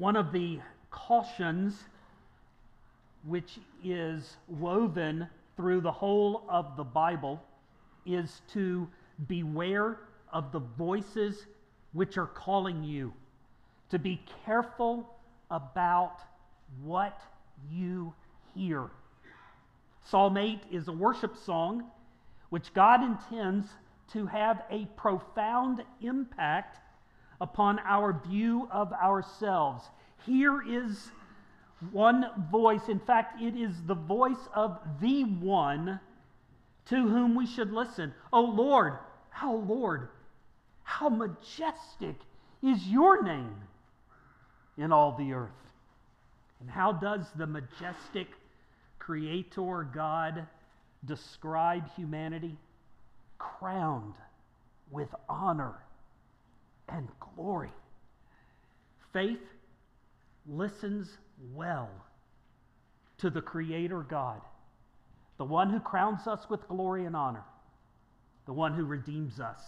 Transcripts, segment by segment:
One of the cautions which is woven through the whole of the Bible is to beware of the voices which are calling you, to be careful about what you hear. Psalm 8 is a worship song which God intends to have a profound impact upon our view of ourselves. Here is one voice. In fact, it is the voice of the one to whom we should listen. Oh Lord, how Lord, how majestic is your name in all the earth. And how does the majestic Creator God describe humanity? Crowned with honor and glory. Faith listens well to the Creator God, the one who crowns us with glory and honor, the one who redeems us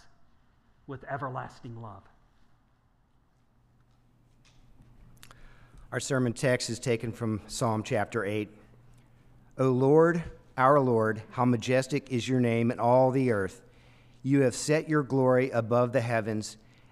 with everlasting love. Our sermon text is taken from Psalm chapter 8. O Lord, our Lord, how majestic is your name in all the earth. You have set your glory above the heavens.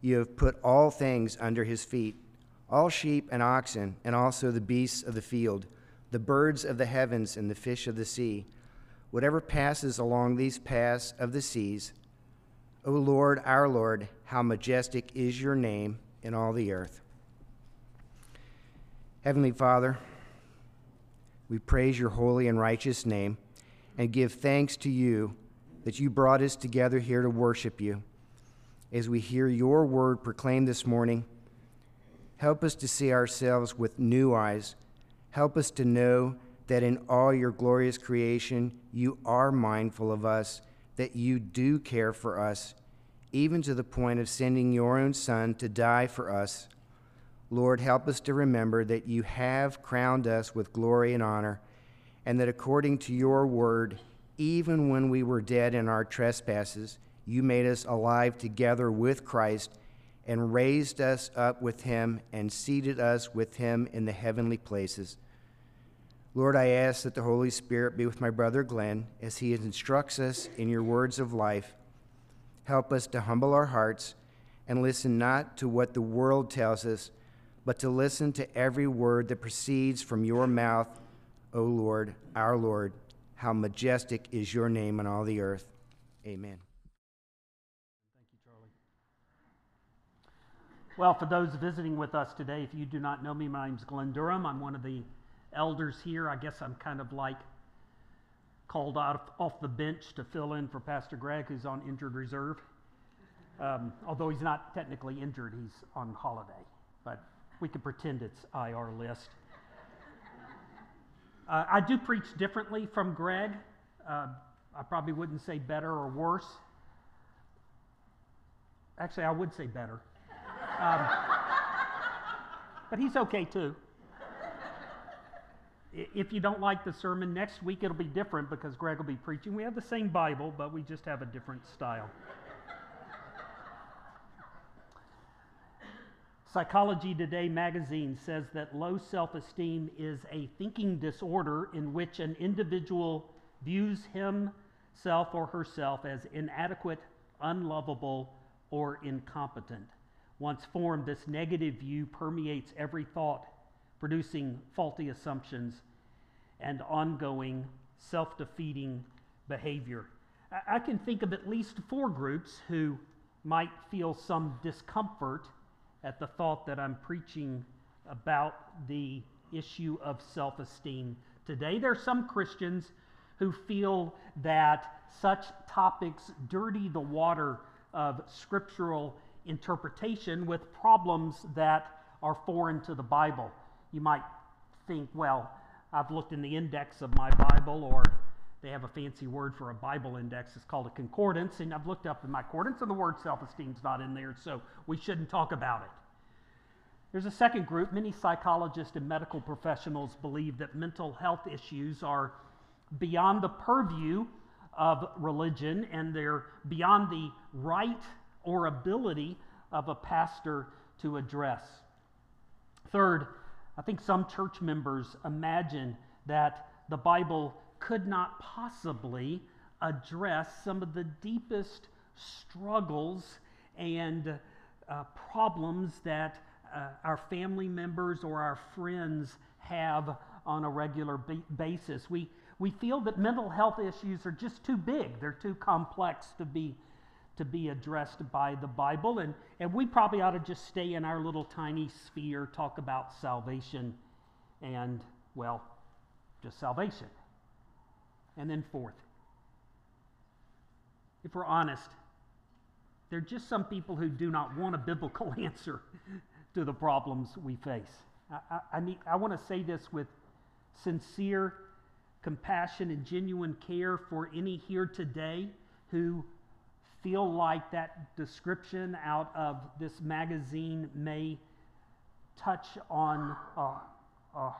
You have put all things under his feet all sheep and oxen, and also the beasts of the field, the birds of the heavens, and the fish of the sea, whatever passes along these paths of the seas. O Lord, our Lord, how majestic is your name in all the earth. Heavenly Father, we praise your holy and righteous name and give thanks to you that you brought us together here to worship you. As we hear your word proclaimed this morning, help us to see ourselves with new eyes. Help us to know that in all your glorious creation, you are mindful of us, that you do care for us, even to the point of sending your own Son to die for us Lord, help us to remember that you have crowned us with glory and honor, and that according to your word, even when we were dead in our trespasses, you made us alive together with Christ and raised us up with him and seated us with him in the heavenly places. Lord, I ask that the Holy Spirit be with my brother Glenn as he instructs us in your words of life. Help us to humble our hearts and listen not to what the world tells us but to listen to every word that proceeds from your mouth, O Lord, our Lord. How majestic is your name on all the earth. Amen. Thank you, Charlie. Well, for those visiting with us today, if you do not know me, my name's Glenn Durham. I'm one of the elders here. I guess I'm kind of like called out off the bench to fill in for Pastor Greg, who's on injured reserve. Um, although he's not technically injured, he's on holiday. But we could pretend it's IR list. Uh, I do preach differently from Greg. Uh, I probably wouldn't say better or worse. Actually, I would say better. Um, but he's okay too. If you don't like the sermon, next week it'll be different because Greg will be preaching. We have the same Bible, but we just have a different style. Psychology Today magazine says that low self esteem is a thinking disorder in which an individual views himself or herself as inadequate, unlovable, or incompetent. Once formed, this negative view permeates every thought, producing faulty assumptions and ongoing self defeating behavior. I can think of at least four groups who might feel some discomfort at the thought that I'm preaching about the issue of self esteem today. There are some Christians who feel that such topics dirty the water of scriptural interpretation with problems that are foreign to the Bible. You might think, well, I've looked in the index of my Bible, or they have a fancy word for a Bible index. It's called a concordance, and I've looked up in my concordance, and the word self esteem's not in there, so we shouldn't talk about it. There's a second group. Many psychologists and medical professionals believe that mental health issues are beyond the purview of religion and they're beyond the right or ability of a pastor to address. Third, I think some church members imagine that the Bible could not possibly address some of the deepest struggles and uh, problems that uh, our family members or our friends have on a regular basis. We, we feel that mental health issues are just too big, they're too complex to be, to be addressed by the Bible. And, and we probably ought to just stay in our little tiny sphere, talk about salvation and, well, just salvation. And then, fourth, if we're honest, there are just some people who do not want a biblical answer to the problems we face. I, I, I, need, I want to say this with sincere compassion and genuine care for any here today who feel like that description out of this magazine may touch on a, a,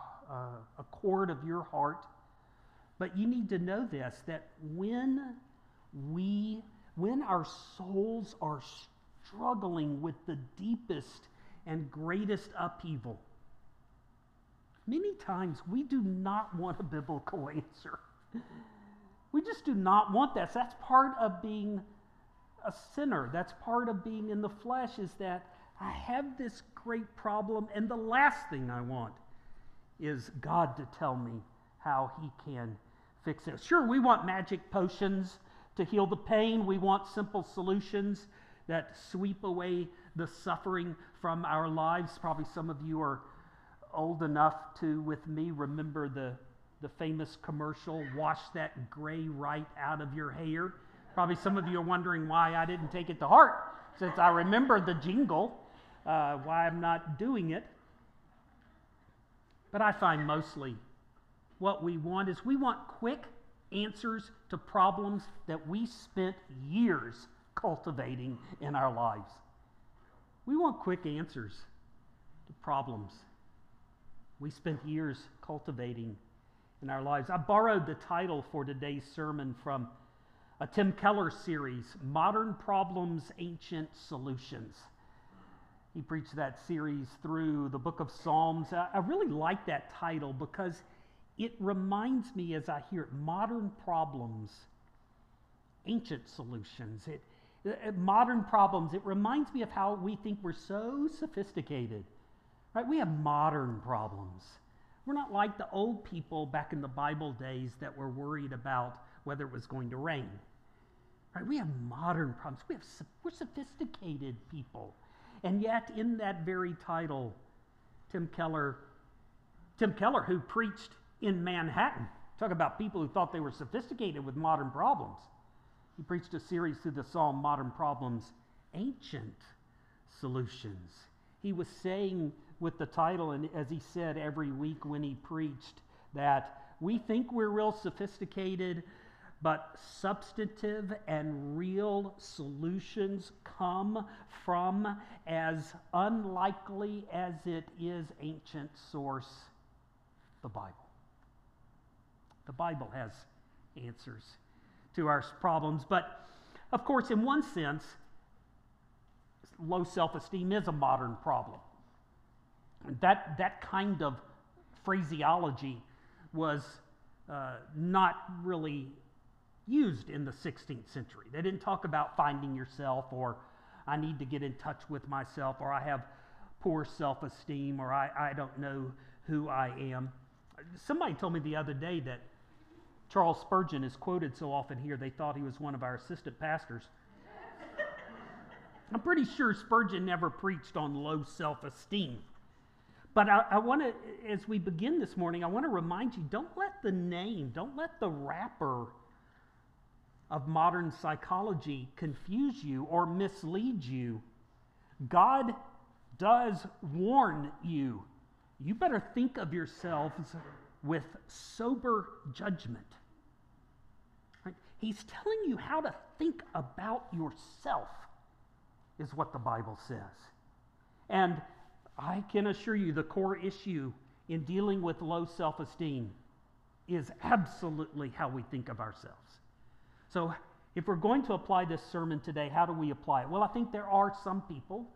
a chord of your heart. But you need to know this that when we, when our souls are struggling with the deepest and greatest upheaval, Many times we do not want a biblical answer. We just do not want that. That's part of being a sinner. That's part of being in the flesh, is that I have this great problem, and the last thing I want is God to tell me how He can fix it. Sure, we want magic potions to heal the pain, we want simple solutions that sweep away the suffering from our lives. Probably some of you are old enough to, with me, remember the, the famous commercial, Wash That Gray Right Out of Your Hair. Probably some of you are wondering why I didn't take it to heart, since I remember the jingle, uh, why I'm not doing it. But I find mostly what we want is we want quick answers to problems that we spent years cultivating in our lives. We want quick answers to problems we spent years cultivating in our lives. I borrowed the title for today's sermon from a Tim Keller series, Modern Problems, Ancient Solutions. He preached that series through the book of Psalms. I really like that title because it reminds me as I hear it modern problems, ancient solutions. It, it, modern problems, it reminds me of how we think we're so sophisticated Right? We have modern problems. We're not like the old people back in the Bible days that were worried about whether it was going to rain. Right? We have modern problems. We have, we're sophisticated people. And yet, in that very title, Tim Keller, Tim Keller, who preached in Manhattan, talk about people who thought they were sophisticated with modern problems. He preached a series through the Psalm Modern Problems, Ancient Solutions. He was saying with the title, and as he said every week when he preached, that we think we're real sophisticated, but substantive and real solutions come from as unlikely as it is ancient source, the Bible. The Bible has answers to our problems, but of course, in one sense, low self esteem is a modern problem. That, that kind of phraseology was uh, not really used in the 16th century. They didn't talk about finding yourself or I need to get in touch with myself or I have poor self esteem or I, I don't know who I am. Somebody told me the other day that Charles Spurgeon is quoted so often here, they thought he was one of our assistant pastors. I'm pretty sure Spurgeon never preached on low self esteem. But I, I want to, as we begin this morning, I want to remind you don't let the name, don't let the wrapper of modern psychology confuse you or mislead you. God does warn you you better think of yourselves with sober judgment. Right? He's telling you how to think about yourself, is what the Bible says. And I can assure you the core issue in dealing with low self esteem is absolutely how we think of ourselves. So, if we're going to apply this sermon today, how do we apply it? Well, I think there are some people,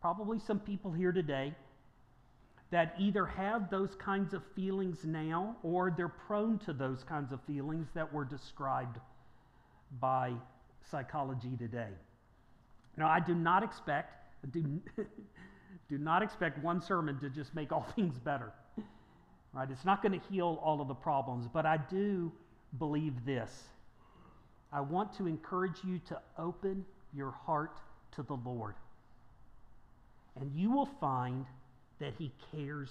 probably some people here today, that either have those kinds of feelings now or they're prone to those kinds of feelings that were described by psychology today. Now, I do not expect, do, do not expect one sermon to just make all things better. Right? It's not going to heal all of the problems, but I do believe this. I want to encourage you to open your heart to the Lord. And you will find that He cares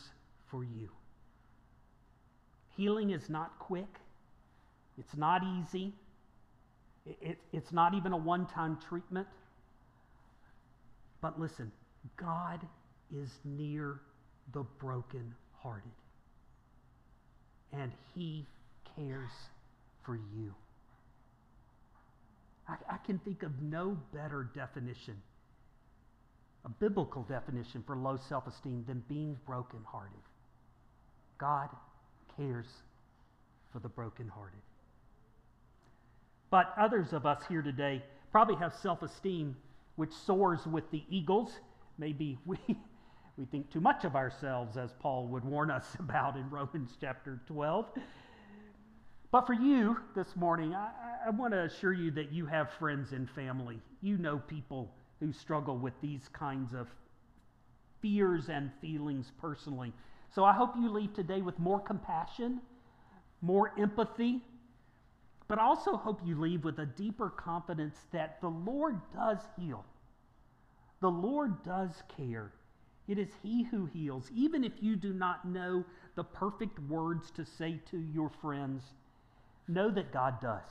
for you. Healing is not quick, it's not easy, it, it, it's not even a one time treatment. But listen, God is near the brokenhearted, and He cares for you. I, I can think of no better definition, a biblical definition for low self esteem than being brokenhearted. God cares for the brokenhearted. But others of us here today probably have self esteem which soars with the eagles. Maybe we, we think too much of ourselves, as Paul would warn us about in Romans chapter 12. But for you this morning, I, I want to assure you that you have friends and family. You know people who struggle with these kinds of fears and feelings personally. So I hope you leave today with more compassion, more empathy, but I also hope you leave with a deeper confidence that the Lord does heal. The Lord does care. It is He who heals. Even if you do not know the perfect words to say to your friends, know that God does.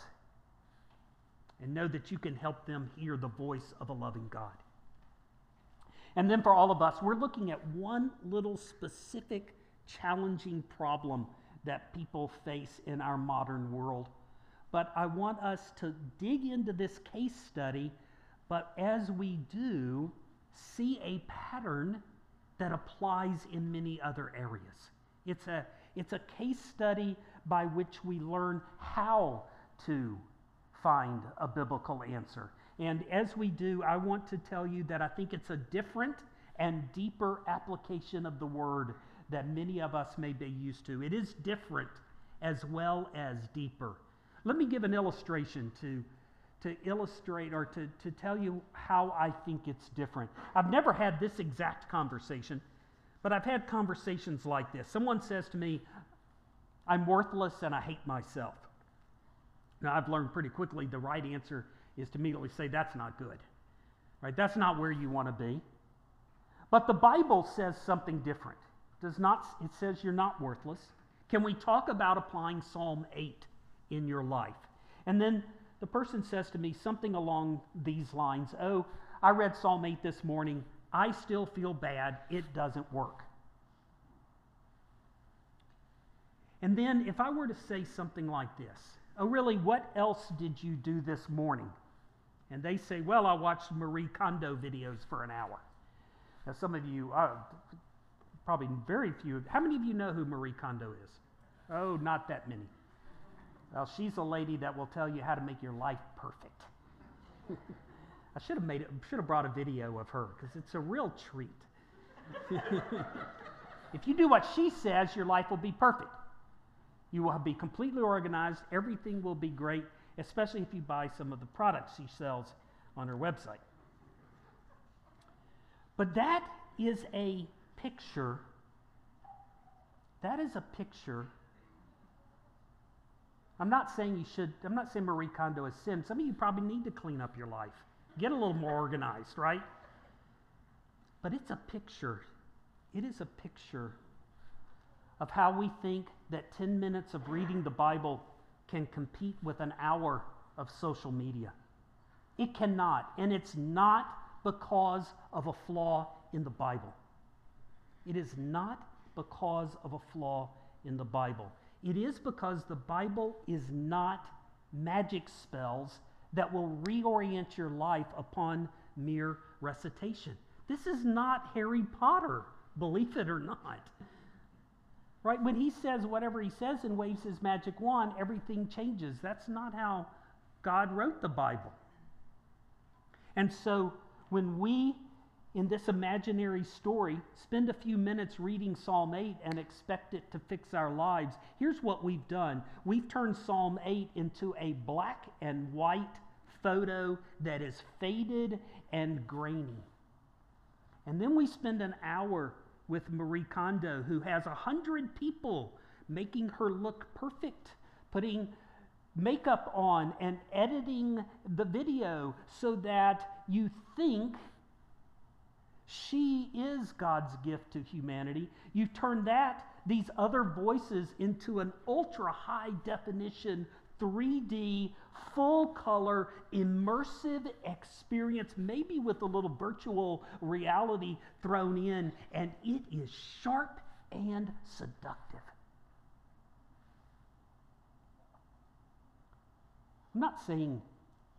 And know that you can help them hear the voice of a loving God. And then for all of us, we're looking at one little specific challenging problem that people face in our modern world. But I want us to dig into this case study, but as we do, see a pattern that applies in many other areas. It's a, it's a case study by which we learn how to find a biblical answer. And as we do, I want to tell you that I think it's a different and deeper application of the word that many of us may be used to. It is different as well as deeper. Let me give an illustration to, to illustrate or to, to tell you how I think it's different. I've never had this exact conversation, but I've had conversations like this. Someone says to me, I'm worthless and I hate myself. Now, I've learned pretty quickly the right answer is to immediately say, that's not good. Right? That's not where you want to be. But the Bible says something different. Does not it says you're not worthless. Can we talk about applying Psalm 8 in your life? And then the person says to me something along these lines, "Oh, I read Psalm 8 this morning. I still feel bad. It doesn't work." And then if I were to say something like this, Oh, really, what else did you do this morning? And they say, Well, I watched Marie Kondo videos for an hour. Now, some of you, uh, probably very few, how many of you know who Marie Kondo is? Oh, not that many. Well, she's a lady that will tell you how to make your life perfect. I should have made it, should have brought a video of her because it's a real treat. if you do what she says, your life will be perfect. You will be completely organized. Everything will be great, especially if you buy some of the products she sells on her website. But that is a picture. That is a picture. I'm not saying you should, I'm not saying Marie Kondo is sin. Some of you probably need to clean up your life, get a little more organized, right? But it's a picture. It is a picture of how we think that 10 minutes of reading the Bible can compete with an hour of social media. It cannot, and it's not because of a flaw in the Bible. It is not because of a flaw in the Bible. It is because the Bible is not magic spells that will reorient your life upon mere recitation. This is not Harry Potter, believe it or not. Right? When he says whatever he says and waves his magic wand, everything changes. That's not how God wrote the Bible. And so when we, in this imaginary story, spend a few minutes reading Psalm 8 and expect it to fix our lives, here's what we've done we've turned Psalm 8 into a black and white photo that is faded and grainy. And then we spend an hour with Marie Kondo, who has a hundred people making her look perfect, putting makeup on and editing the video so that you think she is God's gift to humanity. You turn that, these other voices, into an ultra high definition, 3D, full color, immersive experience, maybe with a little virtual reality thrown in, and it is sharp and seductive. I'm not saying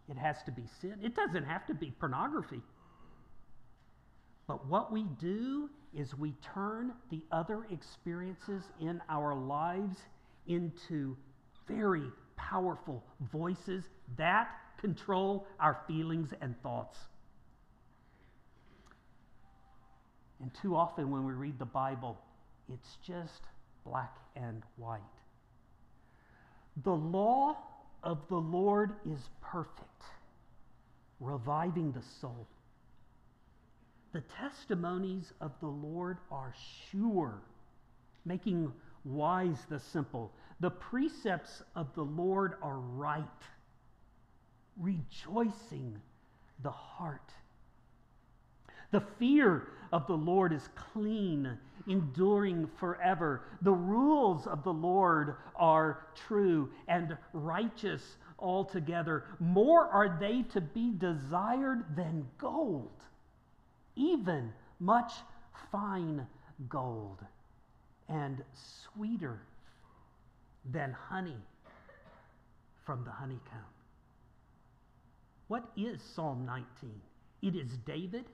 it has to be sin, it doesn't have to be pornography. But what we do is we turn the other experiences in our lives into very powerful voices that control our feelings and thoughts. And too often when we read the Bible, it's just black and white. The law of the Lord is perfect, reviving the soul. The testimonies of the Lord are sure, making wise the simple. The precepts of the Lord are right, rejoicing the heart. The fear of the Lord is clean, enduring forever. The rules of the Lord are true and righteous altogether. More are they to be desired than gold, even much fine gold, and sweeter than honey from the honeycomb. What is Psalm 19? It is David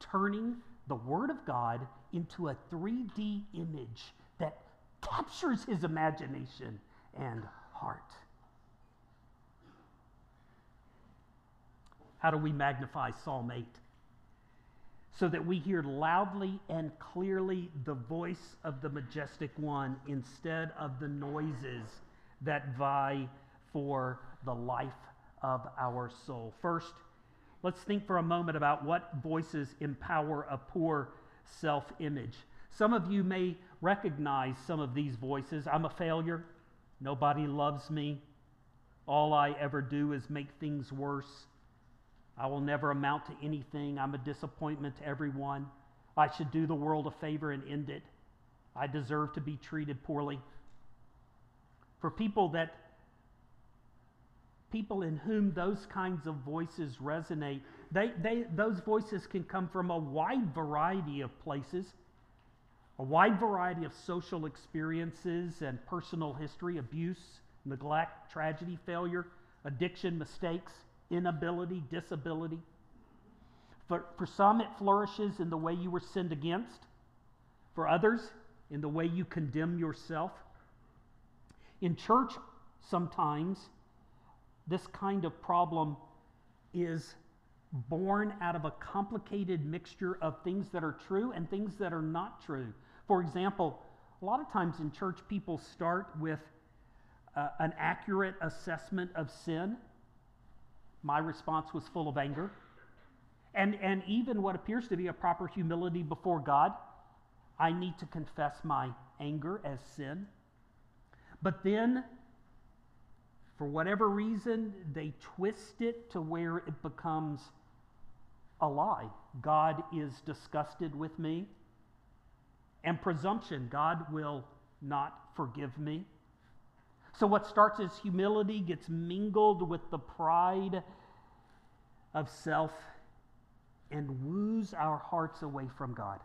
turning the Word of God into a 3D image that captures his imagination and heart. How do we magnify Psalm 8? So that we hear loudly and clearly the voice of the majestic one instead of the noises that vie for the life of our soul. First, let's think for a moment about what voices empower a poor self image. Some of you may recognize some of these voices. I'm a failure. Nobody loves me. All I ever do is make things worse. I will never amount to anything. I'm a disappointment to everyone. I should do the world a favor and end it. I deserve to be treated poorly. For people that people in whom those kinds of voices resonate, they, they, those voices can come from a wide variety of places, a wide variety of social experiences and personal history, abuse, neglect, tragedy, failure, addiction, mistakes, inability, disability. For, for some, it flourishes in the way you were sinned against. For others, in the way you condemn yourself. In church, sometimes, this kind of problem is born out of a complicated mixture of things that are true and things that are not true. For example, a lot of times in church, people start with uh, an accurate assessment of sin. My response was full of anger. And, and even what appears to be a proper humility before God. I need to confess my anger as sin. But then for whatever reason, they twist it to where it becomes a lie. God is disgusted with me. And presumption, God will not forgive me. So, what starts as humility gets mingled with the pride of self and woos our hearts away from God.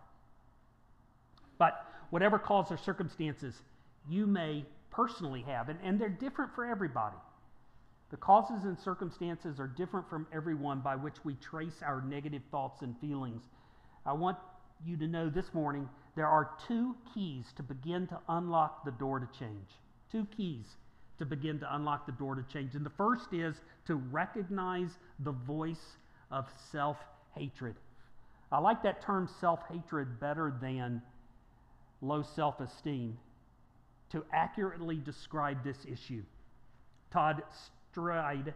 But whatever cause or circumstances you may personally have, and, and they're different for everybody. The causes and circumstances are different from everyone by which we trace our negative thoughts and feelings. I want you to know this morning there are two keys to begin to unlock the door to change. Two keys to begin to unlock the door to change. And the first is to recognize the voice of self hatred. I like that term self hatred better than low self esteem to accurately describe this issue. Todd Stryd,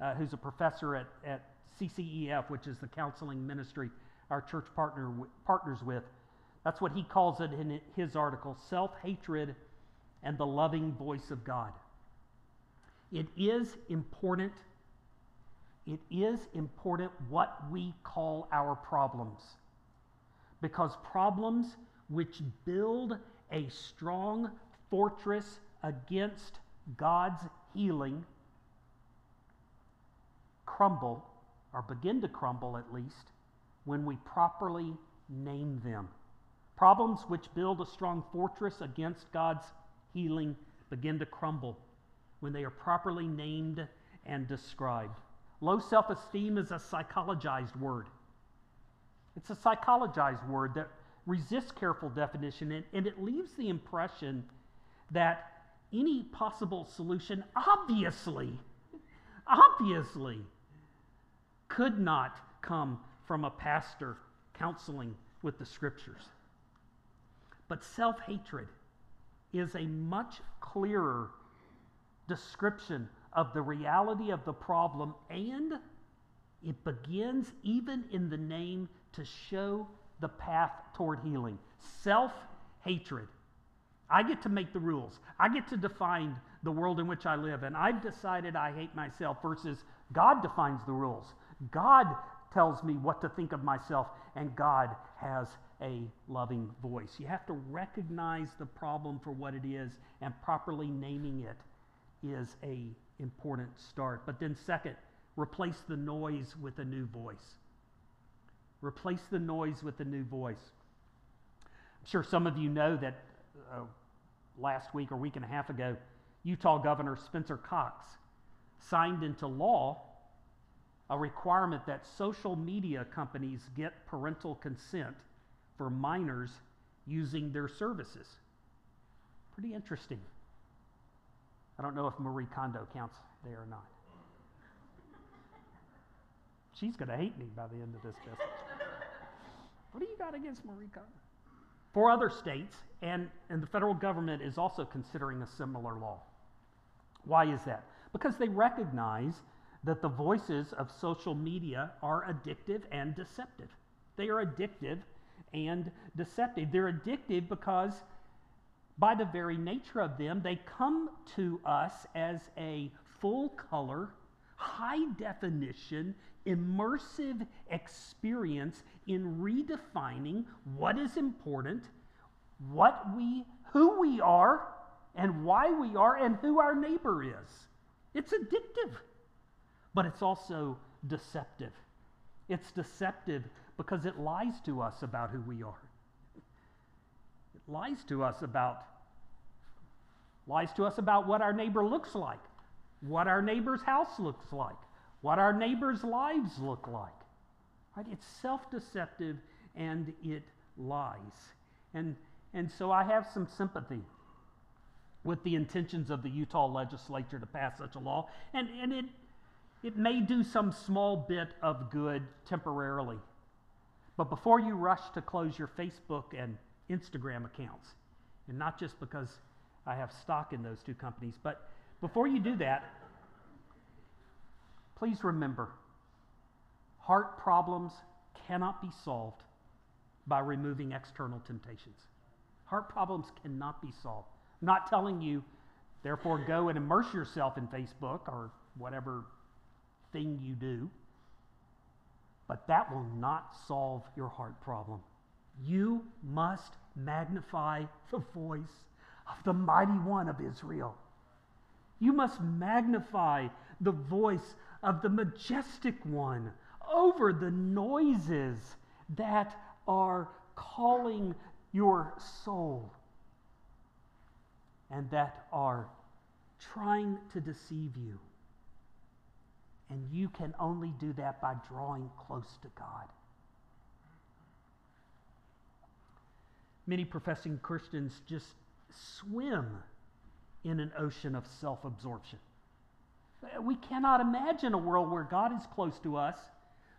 uh, who's a professor at, at CCEF, which is the counseling ministry our church partner partners with, that's what he calls it in his article self hatred and the loving voice of God. It is important. It is important what we call our problems. Because problems which build a strong fortress against God's healing crumble, or begin to crumble at least, when we properly name them. Problems which build a strong fortress against God's healing begin to crumble when they are properly named and described. Low self esteem is a psychologized word. It's a psychologized word that resists careful definition and, and it leaves the impression that any possible solution obviously, obviously, could not come from a pastor counseling with the scriptures. But self hatred is a much clearer description of the reality of the problem, and it begins even in the name to show the path toward healing. Self hatred. I get to make the rules. I get to define the world in which I live, and I've decided I hate myself versus God defines the rules. God tells me what to think of myself, and God has a loving voice. You have to recognize the problem for what it is, and properly naming it is a important start. But then second, replace the noise with a new voice. Replace the noise with a new voice. I'm sure some of you know that uh, last week or week and a half ago, Utah Governor Spencer Cox signed into law a requirement that social media companies get parental consent for minors using their services. Pretty interesting. I don't know if Marie Kondo counts there or not. She's going to hate me by the end of this message. what do you got against Marie Kondo? Four other states, and, and the federal government is also considering a similar law. Why is that? Because they recognize that the voices of social media are addictive and deceptive. They are addictive and deceptive. They're addictive because, by the very nature of them, they come to us as a full color, high definition, immersive experience in redefining what is important, what we, who we are, and why we are, and who our neighbor is. It's addictive but it's also deceptive. It's deceptive because it lies to us about who we are. It lies to us about lies to us about what our neighbor looks like, what our neighbor's house looks like, what our neighbor's lives look like. Right? It's self-deceptive and it lies. And and so I have some sympathy with the intentions of the Utah legislature to pass such a law. And, and it, it may do some small bit of good temporarily. But before you rush to close your Facebook and Instagram accounts, and not just because I have stock in those two companies, but before you do that, please remember heart problems cannot be solved by removing external temptations. Heart problems cannot be solved. I'm not telling you, therefore, go and immerse yourself in Facebook or whatever thing you do, but that will not solve your heart problem. You must magnify the voice of the mighty one of Israel. You must magnify the voice of the majestic one over the noises that are calling your soul and that are trying to deceive you. And you can only do that by drawing close to God. Many professing Christians just swim in an ocean of self absorption. We cannot imagine a world where God is close to us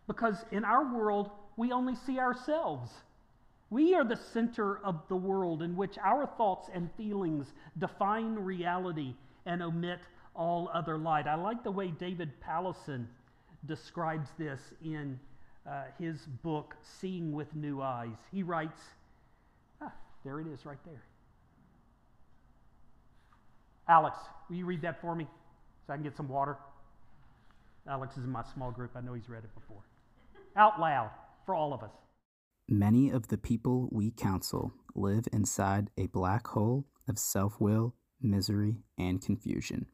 because in our world, we only see ourselves. We are the center of the world in which our thoughts and feelings define reality and omit all other light. I like the way David Powlison describes this in uh, his book, Seeing with New Eyes. He writes, ah, there it is right there. Alex, will you read that for me so I can get some water? Alex is in my small group. I know he's read it before. Out loud for all of us. Many of the people we counsel live inside a black hole of self will, misery, and confusion.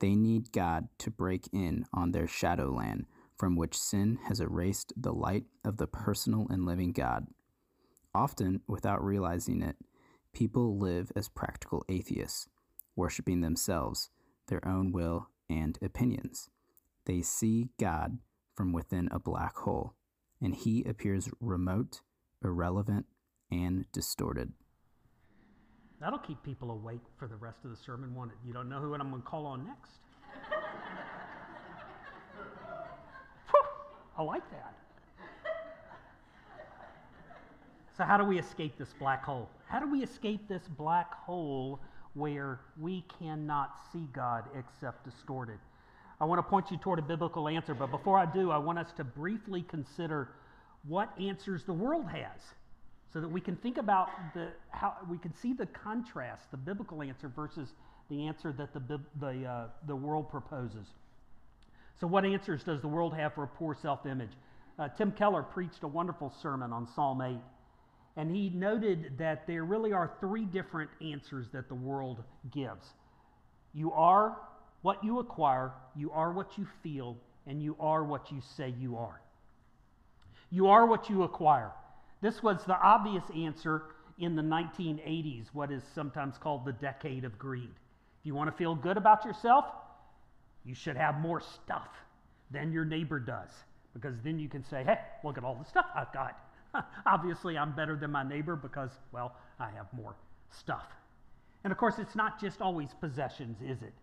They need God to break in on their shadowland from which sin has erased the light of the personal and living God. Often, without realizing it, people live as practical atheists, worshiping themselves, their own will, and opinions. They see God from within a black hole and he appears remote, irrelevant, and distorted. That'll keep people awake for the rest of the sermon, won't it? You don't know who I'm going to call on next. I like that. So, how do we escape this black hole? How do we escape this black hole where we cannot see God except distorted? I want to point you toward a biblical answer, but before I do, I want us to briefly consider what answers the world has so that we can think about the how we can see the contrast, the biblical answer versus the answer that the the uh, the world proposes. So, what answers does the world have for a poor self-image? Uh, Tim Keller preached a wonderful sermon on Psalm 8, and he noted that there really are three different answers that the world gives. You are what you acquire, you are what you feel, and you are what you say you are. You are what you acquire. This was the obvious answer in the 1980s, what is sometimes called the decade of greed. If you want to feel good about yourself, you should have more stuff than your neighbor does, because then you can say, hey, look at all the stuff I've got. Obviously, I'm better than my neighbor because, well, I have more stuff. And of course, it's not just always possessions, is it?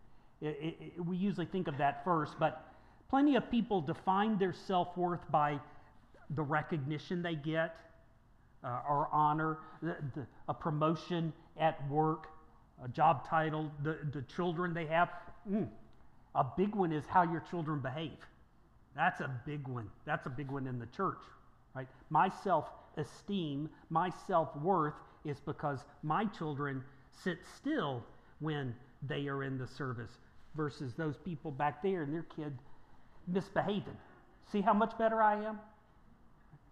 It, it, it, we usually think of that first, but plenty of people define their self worth by the recognition they get, uh, or honor, the, the, a promotion at work, a job title, the, the children they have. Mm. A big one is how your children behave. That's a big one. That's a big one in the church, right? My self esteem, my self worth is because my children sit still when they are in the service versus those people back there and their kid misbehaving. See how much better I am?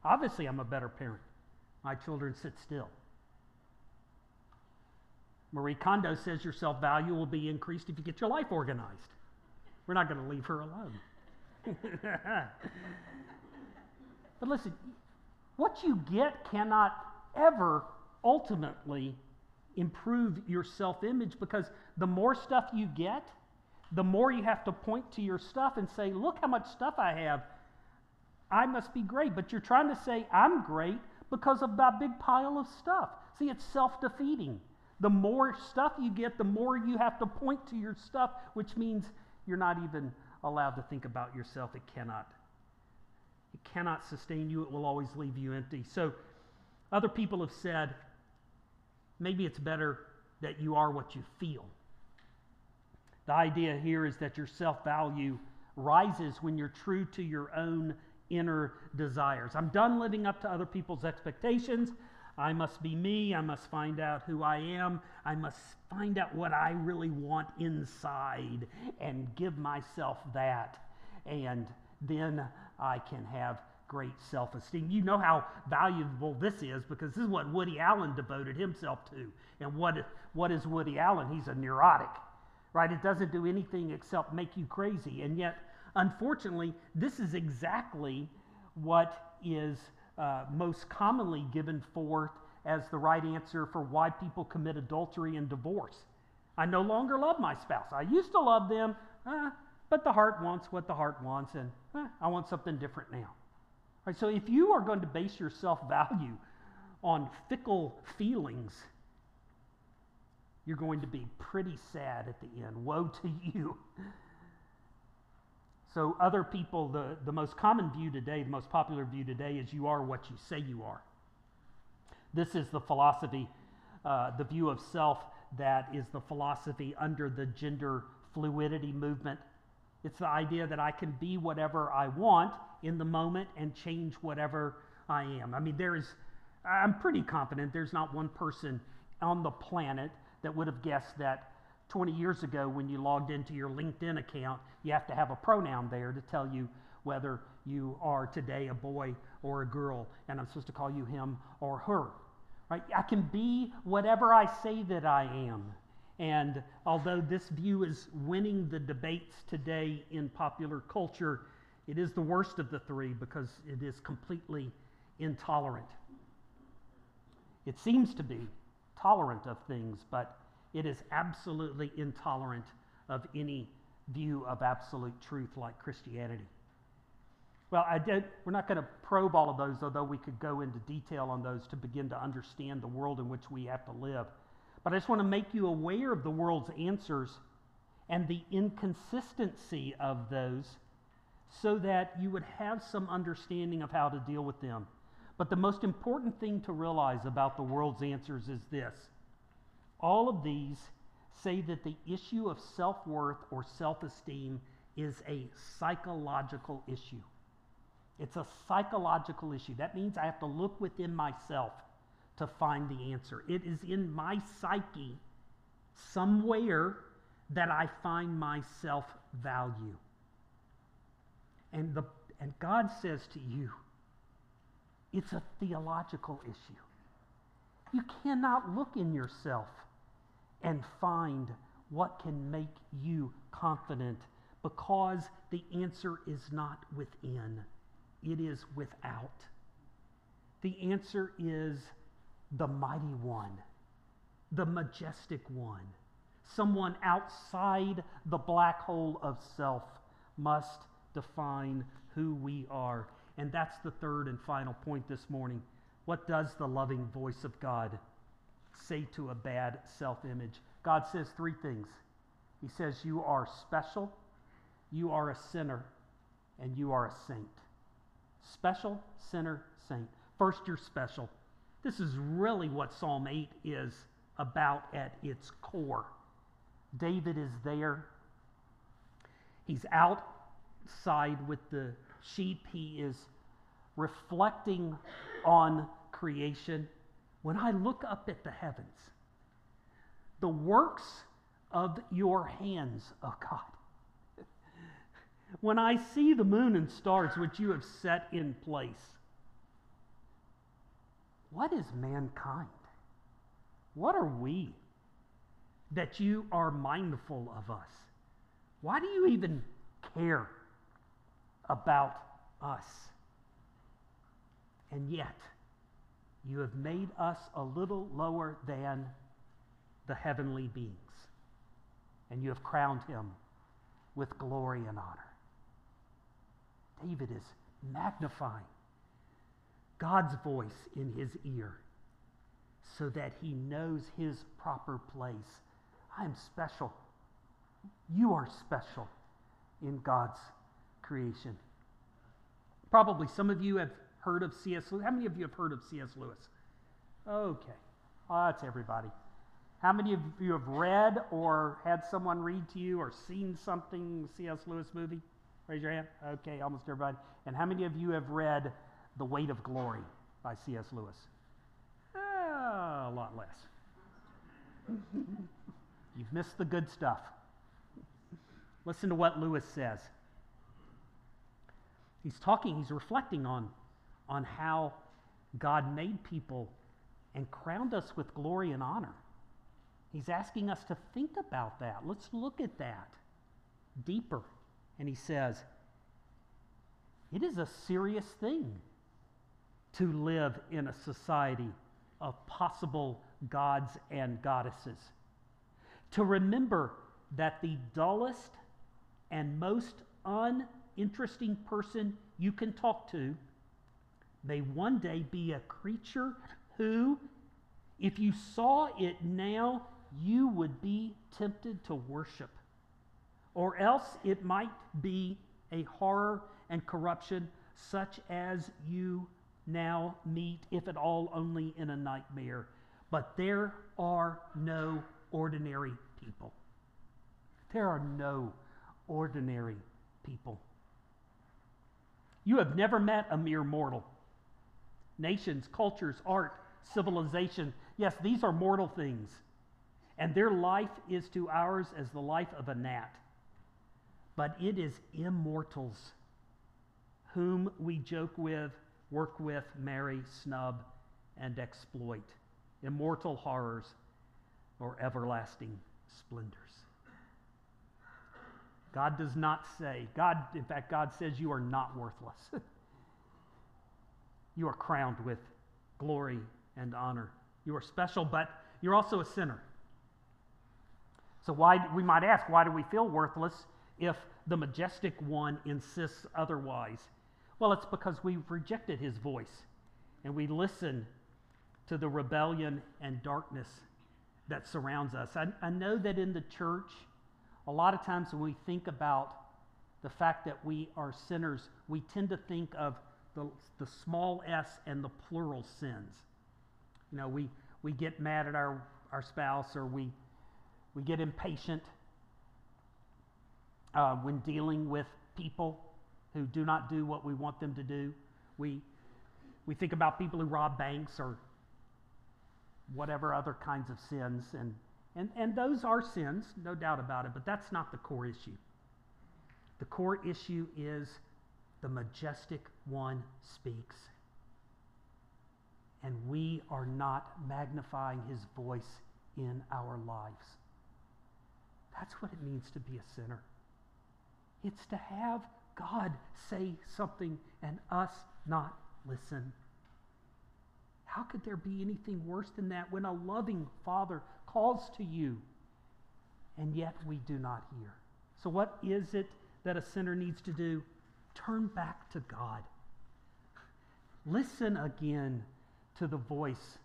Obviously, I'm a better parent. My children sit still. Marie Kondo says your self value will be increased if you get your life organized. We're not going to leave her alone. but listen, what you get cannot ever ultimately improve your self image because the more stuff you get, the more you have to point to your stuff and say, Look how much stuff I have. I must be great. But you're trying to say, I'm great because of that big pile of stuff. See, it's self defeating. The more stuff you get, the more you have to point to your stuff, which means you're not even allowed to think about yourself. It cannot. It cannot sustain you. It will always leave you empty. So, other people have said, maybe it's better that you are what you feel. The idea here is that your self value rises when you're true to your own inner desires. I'm done living up to other people's expectations. I must be me. I must find out who I am. I must find out what I really want inside and give myself that. And then I can have great self esteem. You know how valuable this is because this is what Woody Allen devoted himself to. And what, what is Woody Allen? He's a neurotic right? It doesn't do anything except make you crazy. And yet, unfortunately, this is exactly what is uh, most commonly given forth as the right answer for why people commit adultery and divorce. I no longer love my spouse. I used to love them, uh, but the heart wants what the heart wants, and uh, I want something different now. Right, so if you are going to base your self value on fickle feelings, you're going to be pretty sad at the end. Woe to you. So, other people, the, the most common view today, the most popular view today is you are what you say you are. This is the philosophy, uh, the view of self that is the philosophy under the gender fluidity movement. It's the idea that I can be whatever I want in the moment and change whatever I am. I mean, there is, I'm pretty confident there's not one person on the planet that would have guessed that 20 years ago when you logged into your LinkedIn account, you have to have a pronoun there to tell you whether you are today a boy or a girl, and I'm supposed to call you him or her. Right? I can be whatever I say that I am. And although this view is winning the debates today in popular culture, it is the worst of the three because it is completely intolerant. It seems to be tolerant of things, but it is absolutely intolerant of any view of absolute truth like Christianity. Well, I did, we're not going to probe all of those, although we could go into detail on those to begin to understand the world in which we have to live. But I just want to make you aware of the world's answers and the inconsistency of those so that you would have some understanding of how to deal with them. But the most important thing to realize about the world's answers is this all of these say that the issue of self worth or self esteem is a psychological issue. It's a psychological issue. That means I have to look within myself to find the answer. It is in my psyche somewhere that I find my self value. And, the, and God says to you, it's a theological issue. You cannot look in yourself and find what can make you confident because the answer is not within, it is without. The answer is the mighty one, the majestic one. Someone outside the black hole of self must define who we are. And that's the third and final point this morning. What does the loving voice of God say to a bad self image? God says three things. He says, You are special, you are a sinner, and you are a saint. Special, sinner, saint. First, you're special. This is really what Psalm 8 is about at its core. David is there. He's outside with the sheep. He is reflecting on creation. When I look up at the heavens, the works of your hands, oh God, when I see the moon and stars which you have set in place, what is mankind? What are we that you are mindful of us? Why do you even care about us? And yet, you have made us a little lower than the heavenly beings, and you have crowned him with glory and honor. David is magnifying God's voice in his ear so that he knows his proper place. I am special. You are special in God's creation. Probably some of you have heard of C.S. Lewis. How many of you have heard of C.S. Lewis? Okay. Oh, that's everybody. How many of you have read or had someone read to you or seen something C.S. Lewis movie? Raise your hand. Okay, almost everybody. And how many of you have read The Weight of Glory by C.S. Lewis? Uh, a lot less. You've missed the good stuff. Listen to what Lewis says. He's talking, he's reflecting on, on how God made people and crowned us with glory and honor. He's asking us to think about that. Let's look at that deeper. And he says, it is a serious thing to live in a society of possible gods and goddesses. To remember that the dullest and most uninteresting person you can talk to may one day be a creature who, if you saw it now, you would be tempted to worship. Or else it might be a horror and corruption such as you now meet, if at all, only in a nightmare. But there are no ordinary people. There are no ordinary people. You have never met a mere mortal. Nations, cultures, art, civilization, yes, these are mortal things. And their life is to ours as the life of a gnat. But it is immortals whom we joke with, work with, marry, snub, and exploit. Immortal horrors or everlasting splendors. God does not say, God, in fact, God says you are not worthless. you are crowned with glory and honor. You are special, but you're also a sinner. So why we might ask, why do we feel worthless if the majestic one insists otherwise? Well, it's because we've rejected his voice and we listen to the rebellion and darkness that surrounds us. I, I know that in the church, a lot of times when we think about the fact that we are sinners, we tend to think of the, the small s and the plural sins. You know, we, we get mad at our, our spouse or we, we get impatient uh, when dealing with people who do not do what we want them to do. We, we think about people who rob banks or whatever other kinds of sins. And, and, and those are sins, no doubt about it, but that's not the core issue. The core issue is the majestic one speaks. And we are not magnifying his voice in our lives. That's what it means to be a sinner. It's to have God say something and us not listen. How could there be anything worse than that when a loving Father calls to you and yet we do not hear? So, what is it that a sinner needs to do? Turn back to God. Listen again to the voice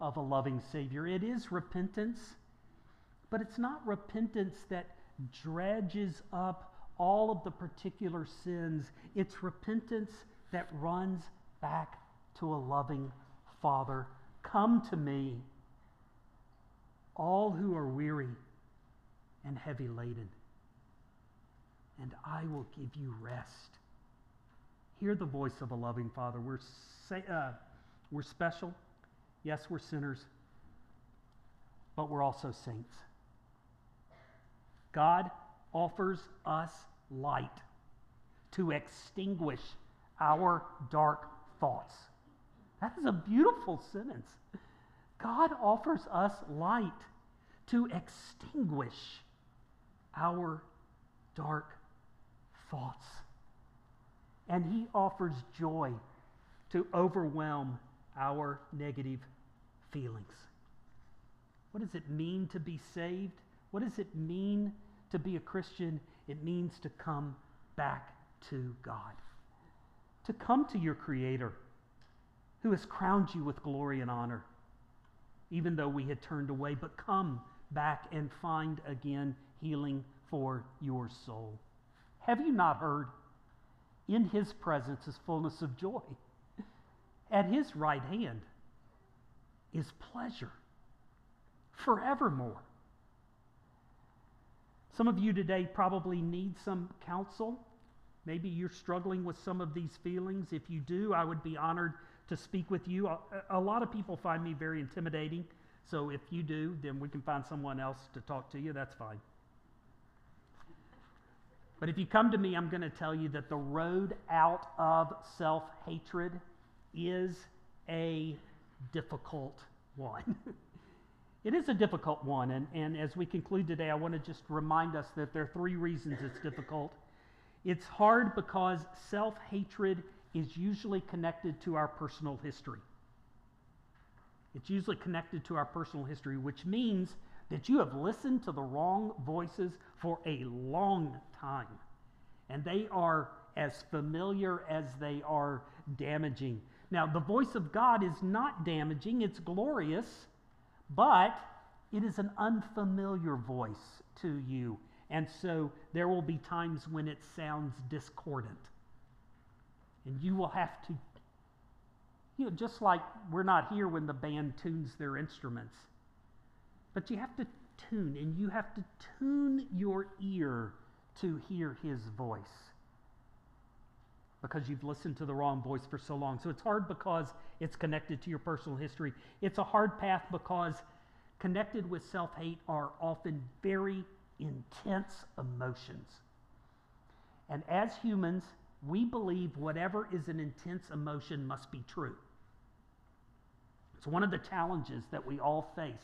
of a loving Savior. It is repentance, but it's not repentance that dredges up all of the particular sins. It's repentance that runs back to a loving Father, come to me, all who are weary and heavy laden, and I will give you rest. Hear the voice of a loving Father. We're, say, uh, we're special. Yes, we're sinners, but we're also saints. God offers us light to extinguish our dark thoughts. That is a beautiful sentence. God offers us light to extinguish our dark thoughts. And He offers joy to overwhelm our negative feelings. What does it mean to be saved? What does it mean to be a Christian? It means to come back to God, to come to your Creator who has crowned you with glory and honor, even though we had turned away. But come back and find again healing for your soul. Have you not heard? In his presence is fullness of joy. At his right hand is pleasure forevermore. Some of you today probably need some counsel. Maybe you're struggling with some of these feelings. If you do, I would be honored to speak with you. A, lot of people find me very intimidating. So if you do, then we can find someone else to talk to you. That's fine. But if you come to me, I'm going to tell you that the road out of self hatred is a difficult one. it is a difficult one. And, and as we conclude today, I want to just remind us that there are three reasons it's difficult. It's hard because self hatred is usually connected to our personal history. It's usually connected to our personal history, which means that you have listened to the wrong voices for a long time. And they are as familiar as they are damaging. Now, the voice of God is not damaging, it's glorious, but it is an unfamiliar voice to you. And so there will be times when it sounds discordant. And you will have to, you know, just like we're not here when the band tunes their instruments, but you have to tune and you have to tune your ear to hear his voice because you've listened to the wrong voice for so long. So it's hard because it's connected to your personal history. It's a hard path because connected with self hate are often very intense emotions. And as humans, we believe whatever is an intense emotion must be true. It's one of the challenges that we all face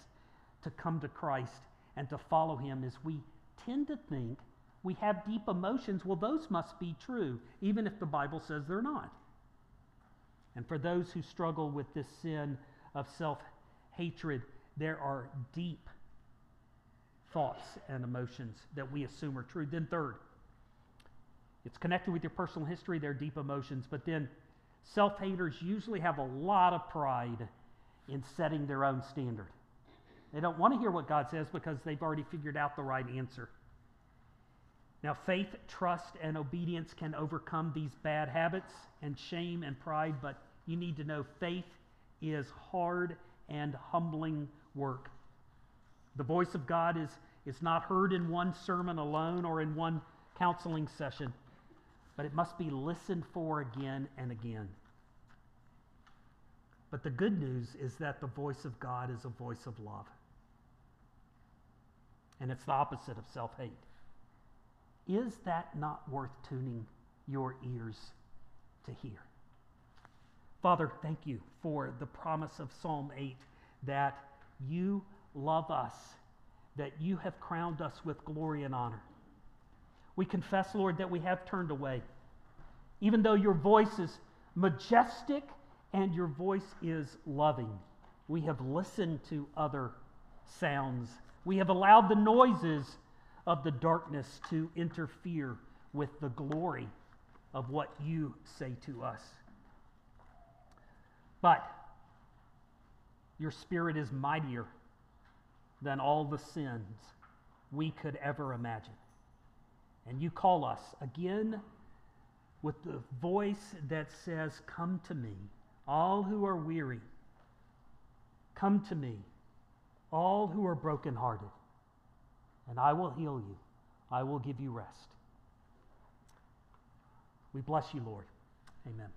to come to Christ and to follow him is we tend to think we have deep emotions. Well, those must be true, even if the Bible says they're not. And for those who struggle with this sin of self hatred, there are deep thoughts and emotions that we assume are true. Then, third, it's connected with your personal history, they're deep emotions. But then, self haters usually have a lot of pride in setting their own standard. They don't want to hear what God says because they've already figured out the right answer. Now, faith, trust, and obedience can overcome these bad habits and shame and pride, but you need to know faith is hard and humbling work. The voice of God is, is not heard in one sermon alone or in one counseling session, but it must be listened for again and again. But the good news is that the voice of God is a voice of love. And it's the opposite of self hate. Is that not worth tuning your ears to hear? Father, thank you for the promise of Psalm 8 that you love us, that you have crowned us with glory and honor. We confess, Lord, that we have turned away. Even though your voice is majestic and your voice is loving, we have listened to other sounds. We have allowed the noises of the darkness to interfere with the glory of what you say to us. But your spirit is mightier than all the sins we could ever imagine. And you call us again with the voice that says, Come to me, all who are weary. Come to me, all who are brokenhearted and I will heal you. I will give you rest. We bless you, Lord. Amen.